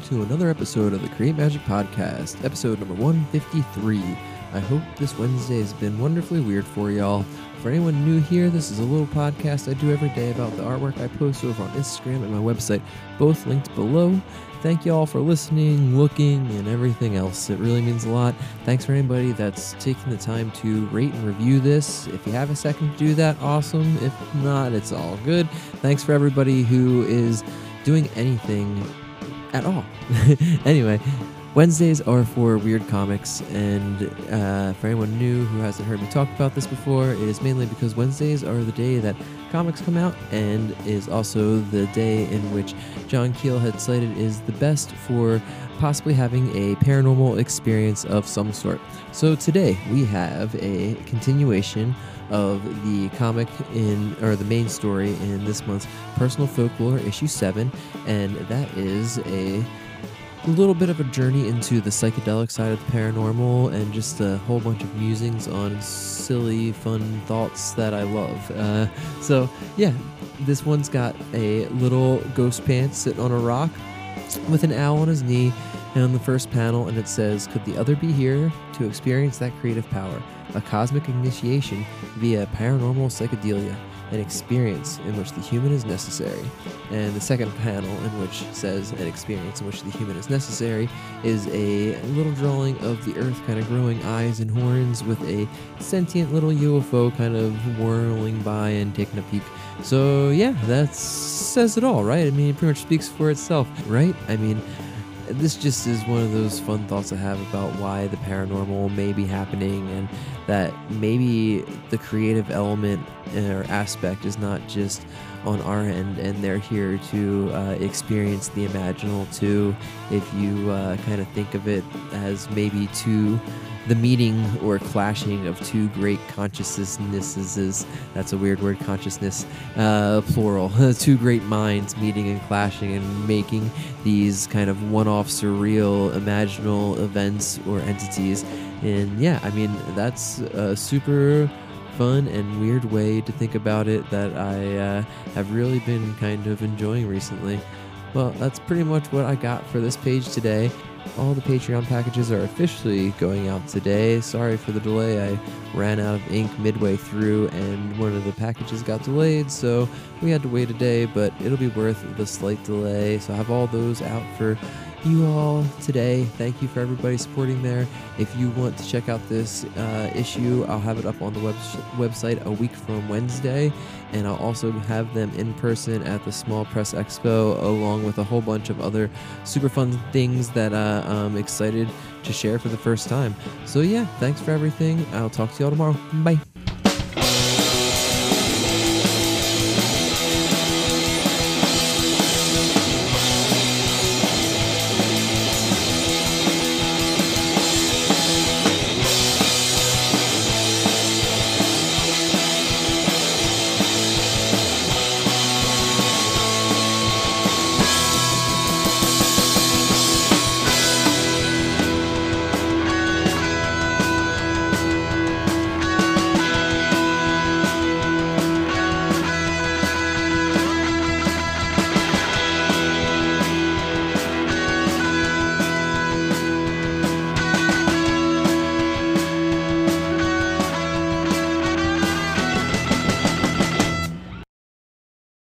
to another episode of the Create Magic Podcast, episode number 153. I hope this Wednesday has been wonderfully weird for y'all. For anyone new here, this is a little podcast I do every day about the artwork I post over on Instagram and my website, both linked below. Thank y'all for listening, looking, and everything else. It really means a lot. Thanks for anybody that's taking the time to rate and review this. If you have a second to do that, awesome. If not, it's all good. Thanks for everybody who is doing anything at all. anyway, Wednesdays are for weird comics, and uh, for anyone new who hasn't heard me talk about this before, it is mainly because Wednesdays are the day that comics come out, and is also the day in which John Keel had cited is the best for possibly having a paranormal experience of some sort. So today we have a continuation of the comic in or the main story in this month's Personal Folklore issue 7 and that is a little bit of a journey into the psychedelic side of the paranormal and just a whole bunch of musings on silly fun thoughts that I love. Uh, so yeah, this one's got a little ghost pants sitting on a rock with an owl on his knee and on the first panel and it says could the other be here to experience that creative power a cosmic initiation via paranormal psychedelia, an experience in which the human is necessary. And the second panel, in which says an experience in which the human is necessary, is a little drawing of the Earth kind of growing eyes and horns with a sentient little UFO kind of whirling by and taking a peek. So, yeah, that says it all, right? I mean, it pretty much speaks for itself, right? I mean, this just is one of those fun thoughts I have about why the paranormal may be happening and that maybe the creative element or aspect is not just on our end and they're here to uh, experience the imaginal too if you uh, kind of think of it as maybe two the meeting or clashing of two great consciousnesses. That's a weird word, consciousness, uh, plural. two great minds meeting and clashing and making these kind of one off surreal, imaginal events or entities. And yeah, I mean, that's a super fun and weird way to think about it that I uh, have really been kind of enjoying recently. Well, that's pretty much what I got for this page today. All the Patreon packages are officially going out today. Sorry for the delay. I ran out of ink midway through and one of the packages got delayed, so we had to wait a day, but it'll be worth the slight delay. So I have all those out for you all today. Thank you for everybody supporting there. If you want to check out this uh, issue, I'll have it up on the web- website a week from Wednesday, and I'll also have them in person at the Small Press Expo, along with a whole bunch of other super fun things that uh, I'm excited to share for the first time. So, yeah, thanks for everything. I'll talk to y'all tomorrow. Bye.